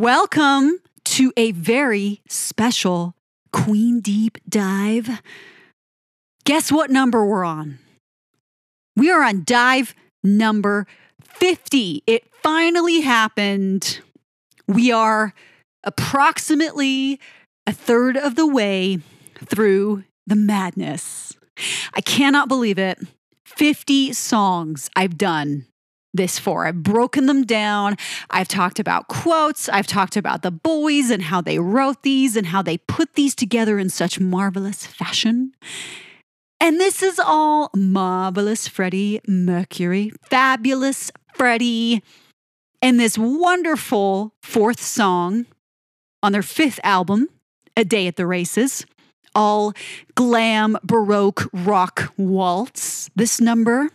Welcome to a very special Queen Deep Dive. Guess what number we're on? We are on dive number 50. It finally happened. We are approximately a third of the way through the madness. I cannot believe it. 50 songs I've done this for. I've broken them down. I've talked about quotes. I've talked about the boys and how they wrote these and how they put these together in such marvelous fashion. And this is all marvelous Freddie Mercury, fabulous Freddie, and this wonderful fourth song on their fifth album, A Day at the Races, all glam Baroque rock waltz. This number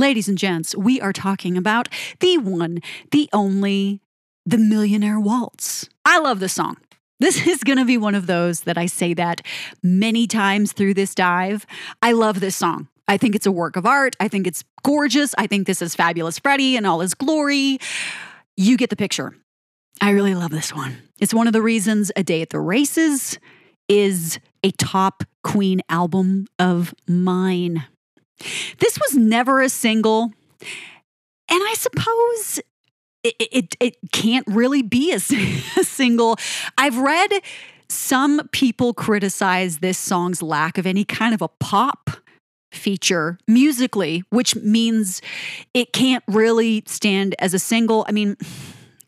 Ladies and gents, we are talking about the one, the only, the Millionaire Waltz. I love this song. This is going to be one of those that I say that many times through this dive. I love this song. I think it's a work of art. I think it's gorgeous. I think this is fabulous Freddie and all his glory. You get the picture. I really love this one. It's one of the reasons A Day at the Races is a top Queen album of mine. This was never a single. And I suppose it, it, it can't really be a, a single. I've read some people criticize this song's lack of any kind of a pop feature musically, which means it can't really stand as a single. I mean,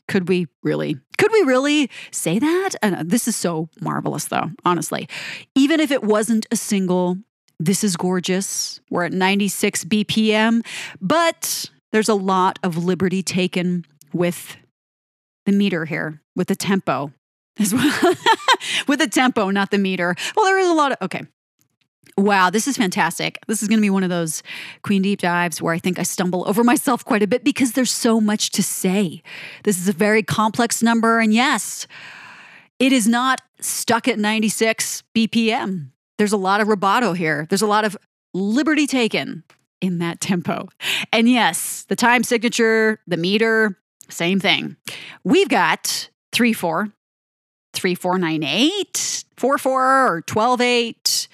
could we really could we really say that this is so marvelous though honestly even if it wasn't a single this is gorgeous. We're at 96 BPM, but there's a lot of liberty taken with the meter here, with the tempo as well. with the tempo, not the meter. Well, there is a lot of, okay. Wow, this is fantastic. This is going to be one of those Queen Deep Dives where I think I stumble over myself quite a bit because there's so much to say. This is a very complex number. And yes, it is not stuck at 96 BPM there's a lot of rubato here. There's a lot of liberty taken in that tempo. And yes, the time signature, the meter, same thing. We've got 3 4, 3 4 9 8, 4 4 or 12 8,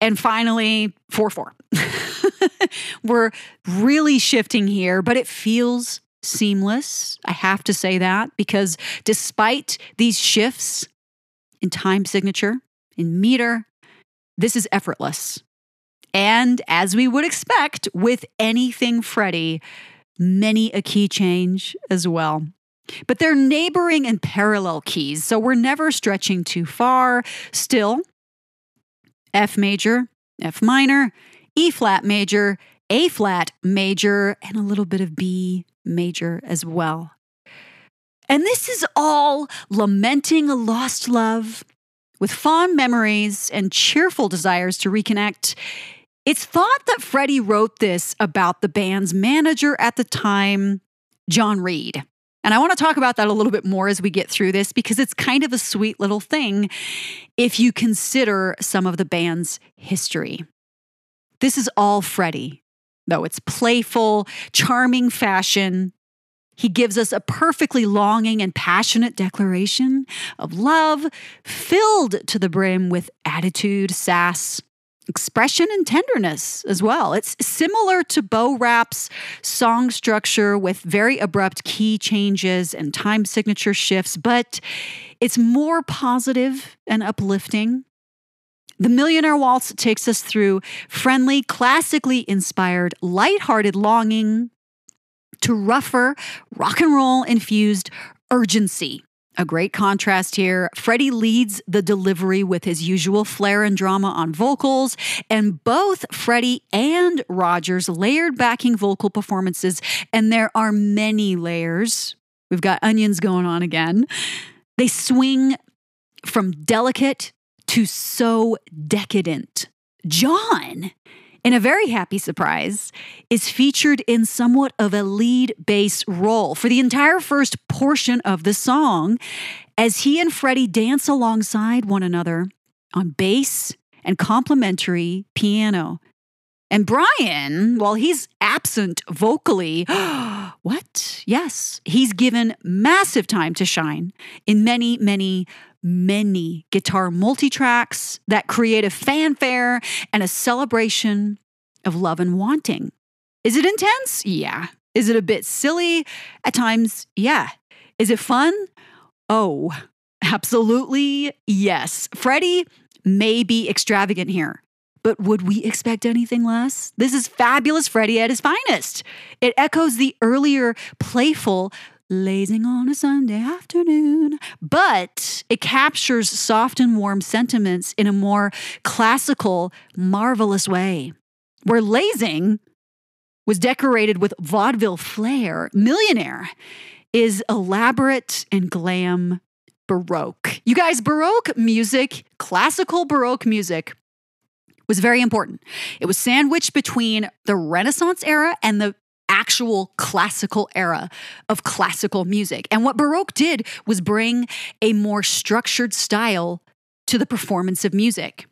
and finally 4 4. We're really shifting here, but it feels seamless. I have to say that because despite these shifts in time signature, in meter, this is effortless. And as we would expect with anything Freddie, many a key change as well. But they're neighboring and parallel keys, so we're never stretching too far. Still, F major, F minor, E flat major, A flat major, and a little bit of B major as well. And this is all lamenting a lost love, with fond memories and cheerful desires to reconnect, it's thought that Freddie wrote this about the band's manager at the time, John Reid. And I want to talk about that a little bit more as we get through this because it's kind of a sweet little thing if you consider some of the band's history. This is all Freddie, though it's playful, charming fashion, he gives us a perfectly longing and passionate declaration of love, filled to the brim with attitude, sass, expression, and tenderness as well. It's similar to Bo Rhap's song structure with very abrupt key changes and time signature shifts, but it's more positive and uplifting. The Millionaire Waltz takes us through friendly, classically inspired, lighthearted longing, to rougher, rock and roll infused urgency. A great contrast here. Freddie leads the delivery with his usual flair and drama on vocals, and both Freddie and Rogers layered backing vocal performances, and there are many layers. We've got onions going on again. They swing from delicate to so decadent. John in a very happy surprise, is featured in somewhat of a lead bass role for the entire first portion of the song as he and Freddie dance alongside one another on bass and complementary piano. And Brian, while he's absent vocally, what? Yes, he's given massive time to shine in many, many, many guitar multi tracks that create a fanfare and a celebration of love and wanting. Is it intense? Yeah. Is it a bit silly? At times, yeah. Is it fun? Oh, absolutely yes. Freddie may be extravagant here, but would we expect anything less? This is fabulous Freddie at his finest. It echoes the earlier playful lazing on a Sunday afternoon, but it captures soft and warm sentiments in a more classical, marvelous way. Where lazing was decorated with vaudeville flair, millionaire is elaborate and glam Baroque. You guys, Baroque music, classical Baroque music, was very important. It was sandwiched between the Renaissance era and the actual classical era of classical music. And what Baroque did was bring a more structured style to the performance of music.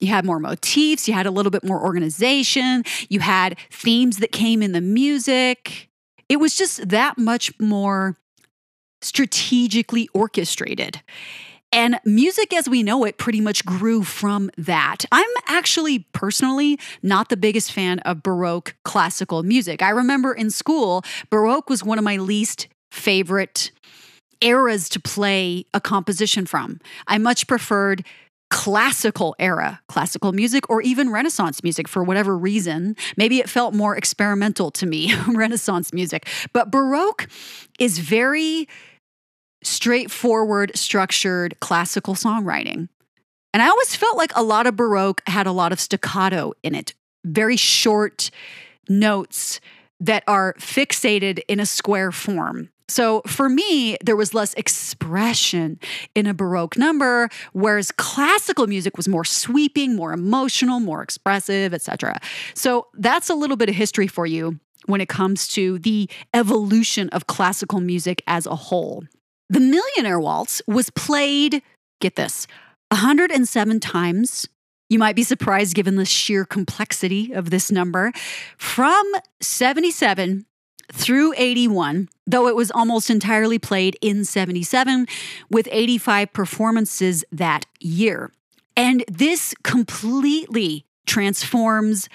You had more motifs, you had a little bit more organization, you had themes that came in the music. It was just that much more strategically orchestrated. And music as we know it pretty much grew from that. I'm actually personally not the biggest fan of Baroque classical music. I remember in school, Baroque was one of my least favorite eras to play a composition from. I much preferred classical era classical music or even Renaissance music for whatever reason. Maybe it felt more experimental to me, Renaissance music. But Baroque is very straightforward, structured classical songwriting. And I always felt like a lot of Baroque had a lot of staccato in it, very short notes that are fixated in a square form. So for me, there was less expression in a Baroque number, whereas classical music was more sweeping, more emotional, more expressive, etc. So that's a little bit of history for you when it comes to the evolution of classical music as a whole. The Millionaire Waltz was played, get this, 107 times. You might be surprised given the sheer complexity of this number. From 77 through 81, though it was almost entirely played in 77, with 85 performances that year. And this completely transforms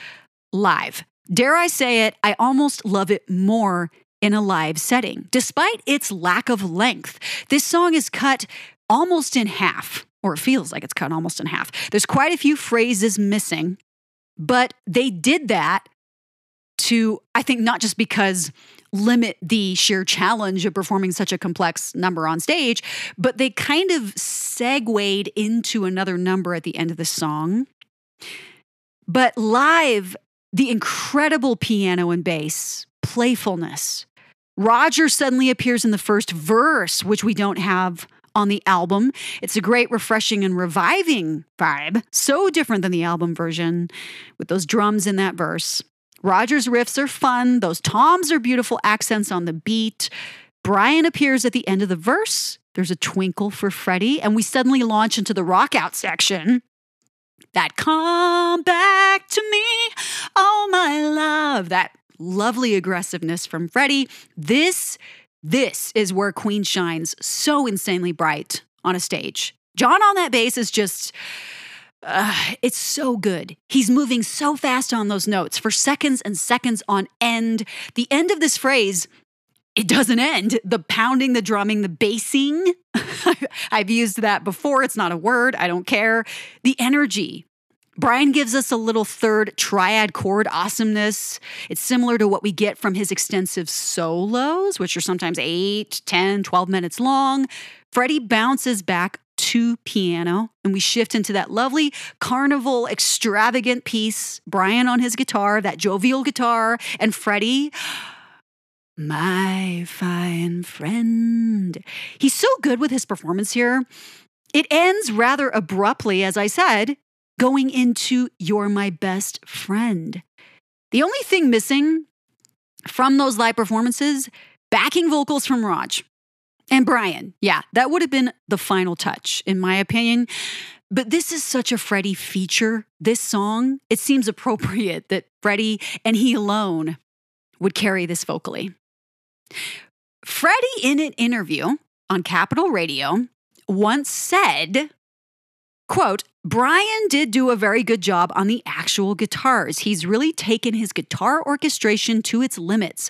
live. Dare I say it, I almost love it more in a live setting. Despite its lack of length, this song is cut almost in half, or it feels like it's cut almost in half. There's quite a few phrases missing, but they did that to, I think, not just because limit the sheer challenge of performing such a complex number on stage, but they kind of segued into another number at the end of the song. But live, the incredible piano and bass, playfulness, Roger suddenly appears in the first verse, which we don't have on the album. It's a great, refreshing, and reviving vibe. So different than the album version with those drums in that verse. Roger's riffs are fun. Those toms are beautiful accents on the beat. Brian appears at the end of the verse. There's a twinkle for Freddie, and we suddenly launch into the rock out section. That come back to me, oh my love. That lovely aggressiveness from Freddie. This, this is where Queen shines so insanely bright on a stage. John on that bass is just. Uh, it's so good. He's moving so fast on those notes for seconds and seconds on end. The end of this phrase, it doesn't end. The pounding, the drumming, the bassing. I've used that before. It's not a word. I don't care. The energy, Brian gives us a little third triad chord awesomeness. It's similar to what we get from his extensive solos, which are sometimes 8, 10, 12 minutes long. Freddie bounces back to piano and we shift into that lovely carnival extravagant piece. Brian on his guitar, that jovial guitar, and Freddie. My fine friend. He's so good with his performance here. It ends rather abruptly, as I said, going into You're My Best Friend. The only thing missing from those live performances, backing vocals from Rog and Brian. Yeah, that would have been the final touch, in my opinion. But this is such a Freddie feature, this song. It seems appropriate that Freddie and he alone would carry this vocally. Freddie, in an interview on Capital Radio, once said, quote, Brian did do a very good job on the actual guitars. He's really taken his guitar orchestration to its limits.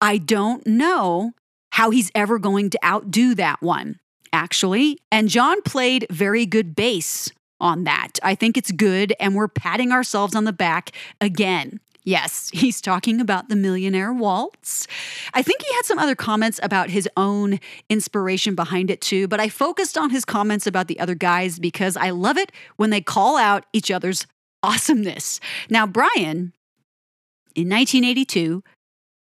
I don't know how he's ever going to outdo that one, actually. And John played very good bass on that. I think it's good, and we're patting ourselves on the back again. Yes, he's talking about the Millionaire Waltz. I think he had some other comments about his own inspiration behind it too, but I focused on his comments about the other guys because I love it when they call out each other's awesomeness. Now, Brian, in 1982,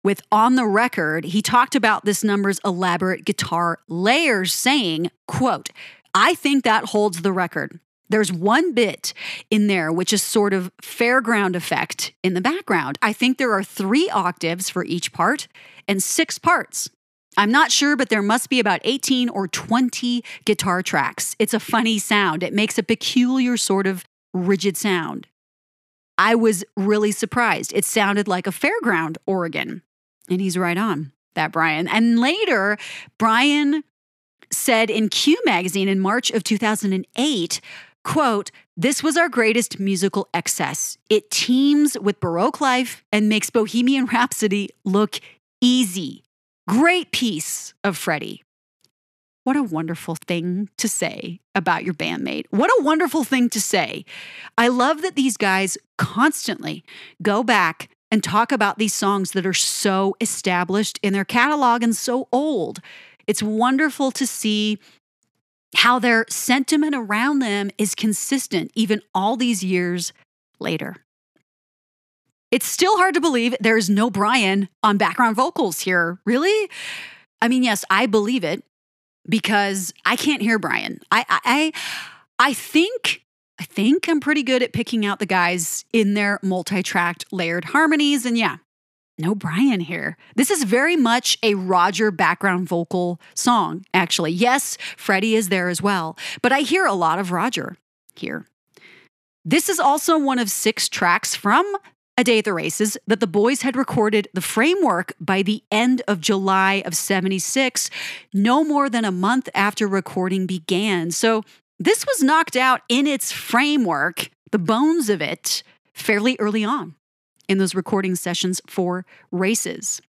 with On the Record, he talked about this number's elaborate guitar layers, saying, quote, I think that holds the record. There's one bit in there which is sort of fairground effect in the background. I think there are three octaves for each part and six parts. I'm not sure, but there must be about 18 or 20 guitar tracks. It's a funny sound. It makes a peculiar sort of rigid sound. I was really surprised. It sounded like a fairground organ. And he's right on that, Brian. And later, Brian said in Q magazine in March of 2008 Quote, this was our greatest musical excess. It teems with Baroque life and makes Bohemian Rhapsody look easy. Great piece of Freddie. What a wonderful thing to say about your bandmate. What a wonderful thing to say. I love that these guys constantly go back and talk about these songs that are so established in their catalog and so old. It's wonderful to see how their sentiment around them is consistent even all these years later. It's still hard to believe there's no Brian on background vocals here. Really? I mean, yes, I believe it because I can't hear Brian. I I I think I think I'm pretty good at picking out the guys in their multi-tracked layered harmonies and yeah, no Brian here. This is very much a Roger background vocal song, actually. Yes, Freddie is there as well, but I hear a lot of Roger here. This is also one of six tracks from A Day at the Races that the boys had recorded the framework by the end of July of 76, no more than a month after recording began. So this was knocked out in its framework, the bones of it, fairly early on in those recording sessions for races.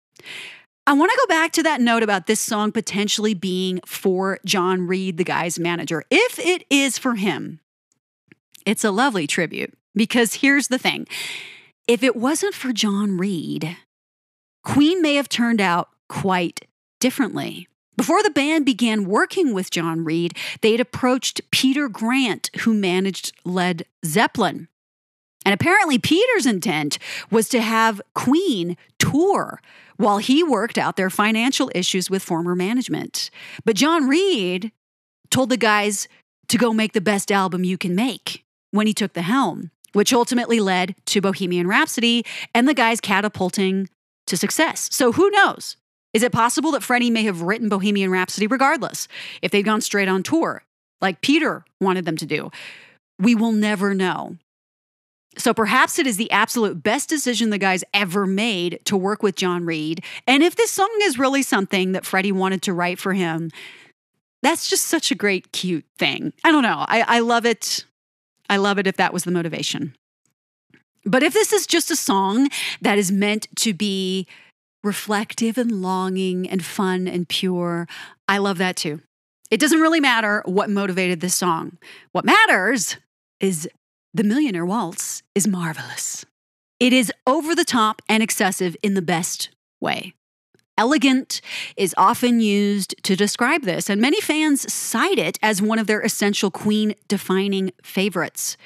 I want to go back to that note about this song potentially being for John Reid, the guy's manager. If it is for him, it's a lovely tribute because here's the thing if it wasn't for John Reid, Queen may have turned out quite differently. Before the band began working with John Reid, they'd approached Peter Grant, who managed Led Zeppelin. And apparently, Peter's intent was to have Queen tour while he worked out their financial issues with former management. But John Reid told the guys to go make the best album you can make when he took the helm, which ultimately led to Bohemian Rhapsody and the guys catapulting to success. So who knows? Is it possible that Freddie may have written Bohemian Rhapsody regardless if they'd gone straight on tour, like Peter wanted them to do? We will never know. So perhaps it is the absolute best decision the guys ever made to work with John Reid. And if this song is really something that Freddie wanted to write for him, that's just such a great, cute thing. I don't know. I, I love it. I love it if that was the motivation. But if this is just a song that is meant to be reflective and longing and fun and pure, I love that too. It doesn't really matter what motivated this song. What matters is the Millionaire Waltz is marvelous. It is over the top and excessive in the best way. Elegant is often used to describe this, and many fans cite it as one of their essential Queen defining favorites.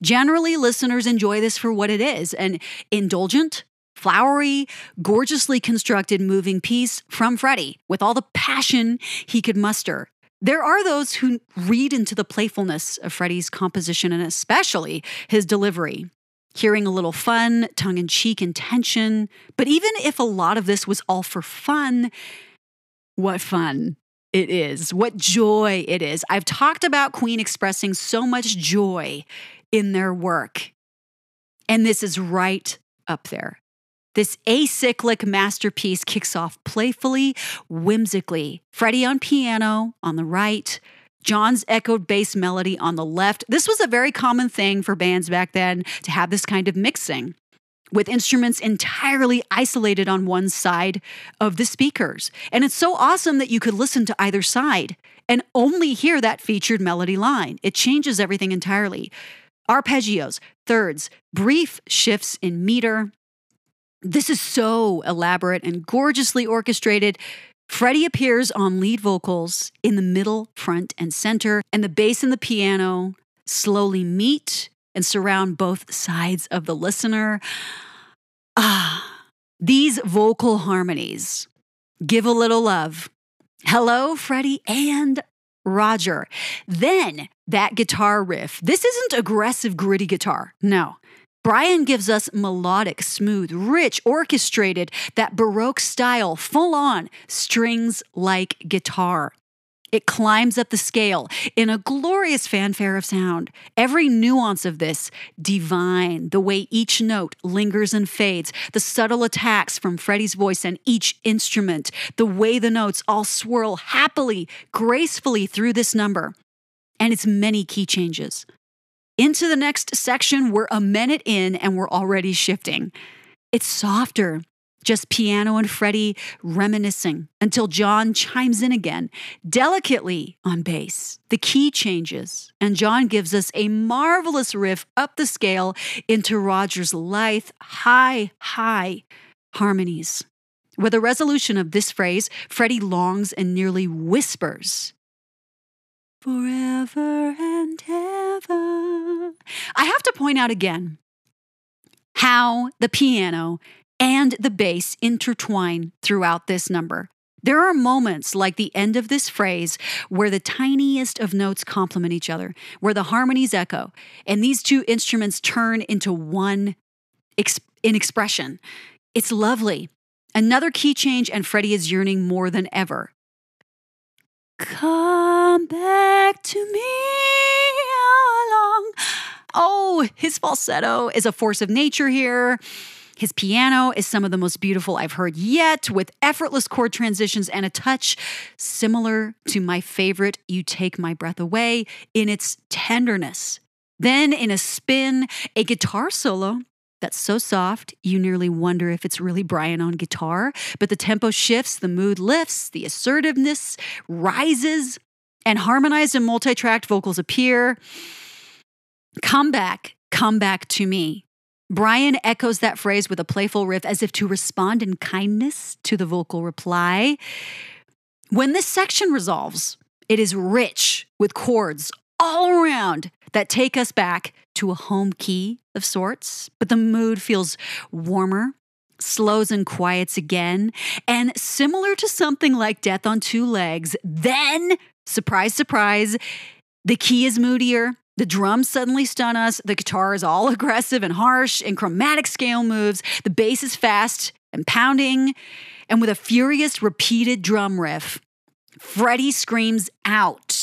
Generally, listeners enjoy this for what it is an indulgent, flowery, gorgeously constructed moving piece from Freddie with all the passion he could muster. There are those who read into the playfulness of Freddie's composition and especially his delivery, hearing a little fun, tongue in cheek intention. But even if a lot of this was all for fun, what fun it is, what joy it is. I've talked about Queen expressing so much joy in their work. And this is right up there. This acyclic masterpiece kicks off playfully, whimsically. Freddie on piano on the right, John's echoed bass melody on the left. This was a very common thing for bands back then to have this kind of mixing with instruments entirely isolated on one side of the speakers. And it's so awesome that you could listen to either side and only hear that featured melody line. It changes everything entirely. Arpeggios, thirds, brief shifts in meter. This is so elaborate and gorgeously orchestrated. Freddie appears on lead vocals in the middle, front, and center, and the bass and the piano slowly meet and surround both sides of the listener. Ah, these vocal harmonies give a little love. Hello, Freddie and Roger. Then that guitar riff. This isn't aggressive, gritty guitar. No. Brian gives us melodic, smooth, rich, orchestrated, that Baroque style, full on, strings like guitar. It climbs up the scale in a glorious fanfare of sound. Every nuance of this, divine, the way each note lingers and fades, the subtle attacks from Freddie's voice and each instrument, the way the notes all swirl happily, gracefully through this number, and its many key changes. Into the next section, we're a minute in and we're already shifting. It's softer, just piano and Freddie reminiscing until John chimes in again, delicately on bass. The key changes, and John gives us a marvelous riff up the scale into Roger's lithe, high, high harmonies. With a resolution of this phrase, Freddie longs and nearly whispers. Forever and ever. I have to point out again how the piano and the bass intertwine throughout this number. There are moments like the end of this phrase where the tiniest of notes complement each other, where the harmonies echo, and these two instruments turn into one in expression. It's lovely. Another key change, and Freddie is yearning more than ever. Come back to me, how long? Oh, his falsetto is a force of nature here. His piano is some of the most beautiful I've heard yet, with effortless chord transitions and a touch similar to my favorite You Take My Breath Away in its tenderness. Then, in a spin, a guitar solo that's so soft, you nearly wonder if it's really Brian on guitar. But the tempo shifts, the mood lifts, the assertiveness rises, and harmonized and multi tracked vocals appear. Come back, come back to me. Brian echoes that phrase with a playful riff as if to respond in kindness to the vocal reply. When this section resolves, it is rich with chords all around that take us back to a home key of sorts, but the mood feels warmer, slows and quiets again, and similar to something like Death on Two Legs. Then, surprise, surprise, the key is moodier, the drums suddenly stun us. The guitar is all aggressive and harsh, and chromatic scale moves. The bass is fast and pounding. And with a furious, repeated drum riff, Freddie screams out,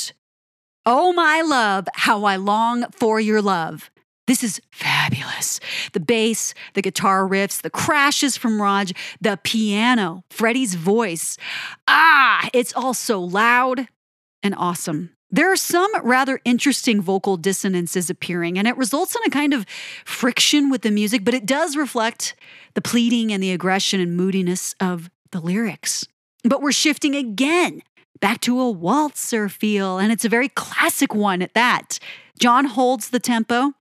Oh, my love, how I long for your love. This is fabulous. The bass, the guitar riffs, the crashes from Rog, the piano, Freddie's voice. Ah, it's all so loud and awesome. There are some rather interesting vocal dissonances appearing, and it results in a kind of friction with the music, but it does reflect the pleading and the aggression and moodiness of the lyrics. But we're shifting again back to a waltzer feel, and it's a very classic one at that. John holds the tempo,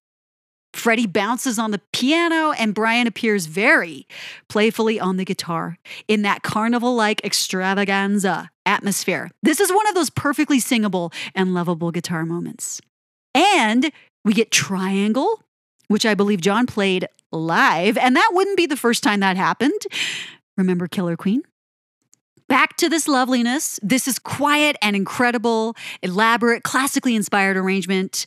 Freddie bounces on the piano, and Brian appears very playfully on the guitar in that carnival like extravaganza atmosphere. This is one of those perfectly singable and lovable guitar moments. And we get Triangle, which I believe John played live, and that wouldn't be the first time that happened. Remember Killer Queen? Back to this loveliness. This is quiet and incredible, elaborate, classically inspired arrangement.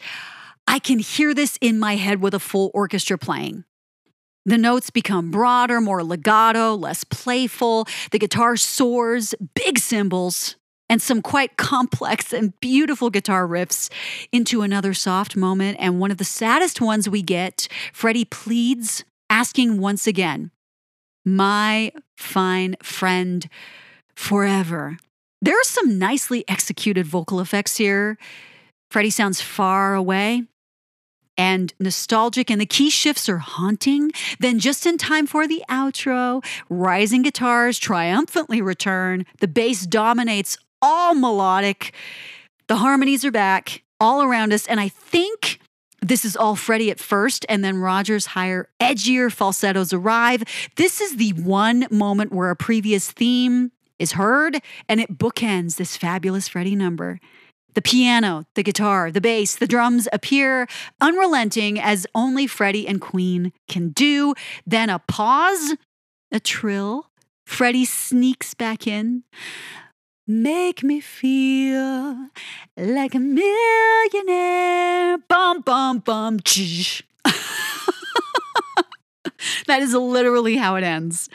I can hear this in my head with a full orchestra playing. The notes become broader, more legato, less playful. The guitar soars, big cymbals, and some quite complex and beautiful guitar riffs into another soft moment. And one of the saddest ones we get, Freddie pleads, asking once again, My fine friend forever. There are some nicely executed vocal effects here. Freddie sounds far away and nostalgic, and the key shifts are haunting. Then, just in time for the outro, rising guitars triumphantly return. The bass dominates all melodic. The harmonies are back all around us. And I think this is all Freddie at first, and then Roger's higher, edgier falsettos arrive. This is the one moment where a previous theme is heard, and it bookends this fabulous Freddie number. The piano, the guitar, the bass, the drums appear unrelenting as only Freddie and Queen can do. Then a pause, a trill. Freddie sneaks back in. Make me feel like a millionaire. Bum, bum, bum. that is literally how it ends.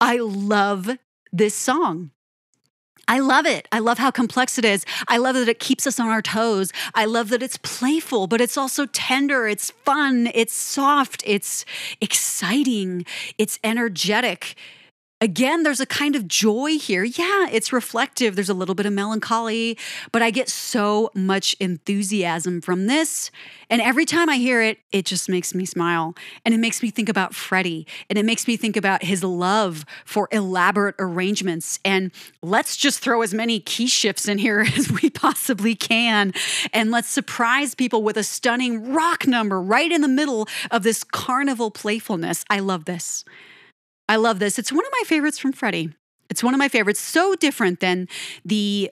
I love this song. I love it. I love how complex it is. I love that it keeps us on our toes. I love that it's playful, but it's also tender. It's fun. It's soft. It's exciting. It's energetic. Again, there's a kind of joy here. Yeah, it's reflective. There's a little bit of melancholy, but I get so much enthusiasm from this. And every time I hear it, it just makes me smile. And it makes me think about Freddie. And it makes me think about his love for elaborate arrangements. And let's just throw as many key shifts in here as we possibly can. And let's surprise people with a stunning rock number right in the middle of this carnival playfulness. I love this. I love this. It's one of my favorites from Freddie. It's one of my favorites. So different than the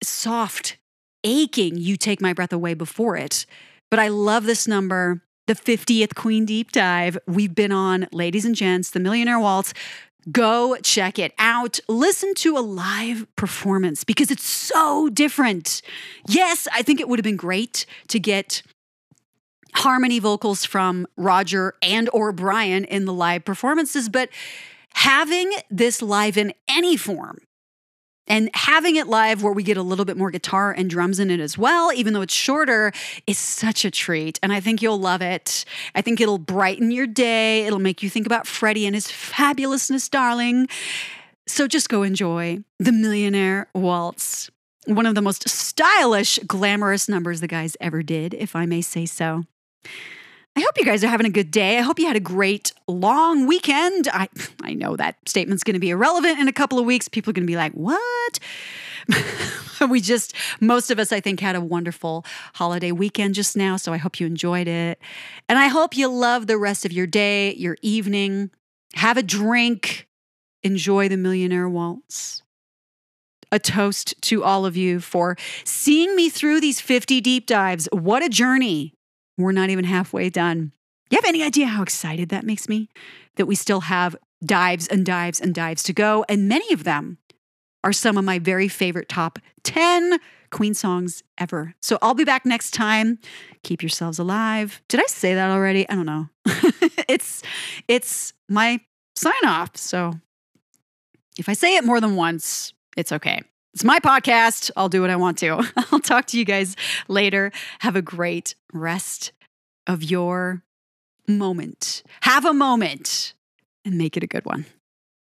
soft, aching You Take My Breath Away before it. But I love this number. The 50th Queen Deep Dive we've been on, ladies and gents, the Millionaire Waltz. Go check it out. Listen to a live performance because it's so different. Yes, I think it would have been great to get harmony vocals from Roger and or Brian in the live performances, but having this live in any form and having it live where we get a little bit more guitar and drums in it as well, even though it's shorter, is such a treat. And I think you'll love it. I think it'll brighten your day. It'll make you think about Freddie and his fabulousness, darling. So just go enjoy the Millionaire Waltz. One of the most stylish, glamorous numbers the guys ever did, if I may say so. I hope you guys are having a good day. I hope you had a great long weekend. I I know that statement's going to be irrelevant in a couple of weeks. People are going to be like, "What?" we just most of us I think had a wonderful holiday weekend just now, so I hope you enjoyed it. And I hope you love the rest of your day, your evening. Have a drink. Enjoy the millionaire waltz. A toast to all of you for seeing me through these 50 deep dives. What a journey we're not even halfway done. You have any idea how excited that makes me? That we still have dives and dives and dives to go. And many of them are some of my very favorite top 10 Queen songs ever. So I'll be back next time. Keep yourselves alive. Did I say that already? I don't know. it's it's my sign off. So if I say it more than once, it's okay. It's my podcast. I'll do what I want to. I'll talk to you guys later. Have a great rest of your moment. Have a moment and make it a good one.